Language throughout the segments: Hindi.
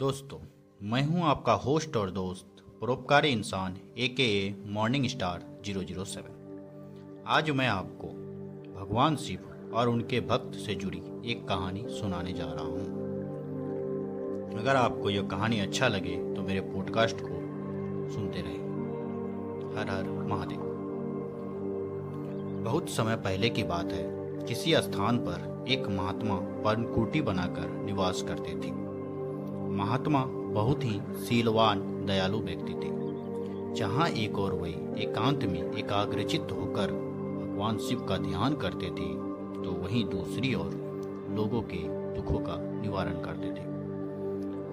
दोस्तों, मैं हूँ आपका होस्ट और दोस्त, परोपकारी इंसान A K A morning star zero zero seven आज मैं आपको भगवान शिव और उनके भक्त से जुड़ी एक कहानी सुनाने जा रहा हूँ। अगर आपको यह कहानी अच्छा लगे तो मेरे पॉडकास्ट को सुनते रहें। हर हर महादेव। बहुत समय पहले की बात है, किसी स्थान पर एक महात्मा पर्णकुटी बनाकर निवास करते थे। महात्मा बहुत ही सीलवान दयालु व्यक्ति थे। जहाँ एक और वही, एकांत में एकाग्रचित होकर भगवान शिव का ध्यान करते थे तो वहीं दूसरी ओर लोगों के दुखों का निवारण करते थे।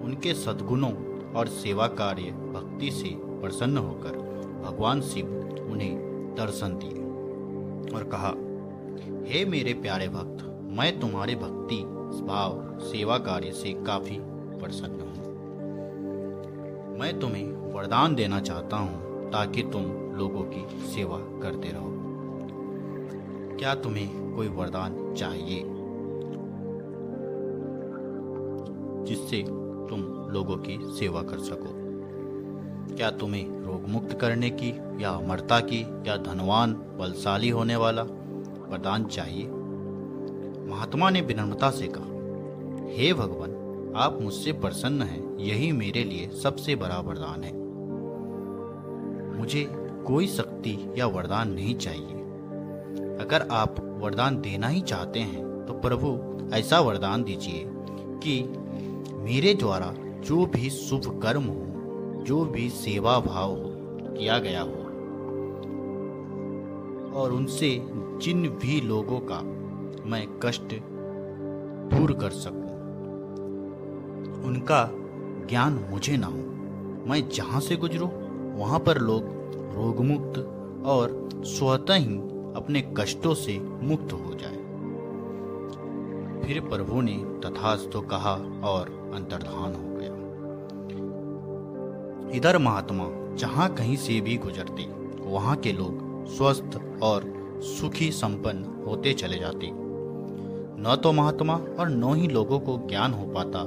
उनके सद्गुणों और सेवा कार्य भक्ति से प्रसन्न होकर भगवान शिव उन्हें दर्शन दिए और कहा, हे मेरे प्यारे भक्त, मैं तुम्हारे भक्ति, भाव, सेवा कार्य से काफ़ी प्रसन्न हूँ। मैं तुम्हें वरदान देना चाहता हूँ ताकि तुम लोगों की सेवा करते रहो। क्या तुम्हें कोई वरदान चाहिए जिससे तुम लोगों की सेवा कर सको? क्या तुम्हें रोग मुक्त करने की या अमरता की या धनवान, बलशाली होने वाला वरदान चाहिए? महात्मा ने विनम्रता से कहा, हे भगवान आप मुझसे प्रसन्न हैं, यही मेरे लिए सबसे बड़ा वरदान है। मुझे कोई शक्ति या वरदान नहीं चाहिए। अगर आप वरदान देना ही चाहते हैं तो प्रभु, ऐसा वरदान दीजिए कि मेरे द्वारा जो भी शुभ कर्म हो, जो भी सेवा भाव हो, किया गया हो, और उनसे जिन भी लोगों का मैं कष्ट दूर कर सकूँ उनका ज्ञान मुझे ना हो। मैं जहाँ से गुजरूं, वहाँ पर लोग रोगमुक्त और स्वतः ही अपने कष्टों से मुक्त हो जाए। फिर प्रभु ने तथास्तु कहा और अंतर्धान हो गया। इधर महात्मा जहाँ कहीं से भी गुजरते, वहाँ के लोग स्वस्थ और सुखी संपन्न होते चले जाते। न तो महात्मा और न ही लोगों को ज्ञान हो पाता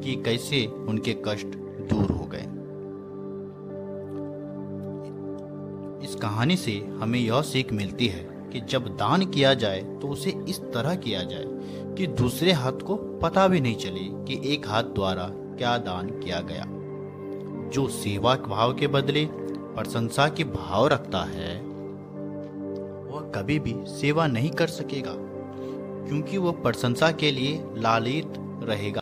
कि कैसे उनके कष्ट दूर हो गए। इस कहानी से हमें यह सीख मिलती है कि जब दान किया जाए तो उसे इस तरह किया जाए कि दूसरे हाथ को पता भी नहीं चले कि एक हाथ द्वारा क्या दान किया गया। जो सेवा भाव के बदले प्रशंसा के भाव रखता है, वह कभी भी सेवा नहीं कर सकेगा, क्योंकि वो प्रशंसा के लिए लालित रहेगा।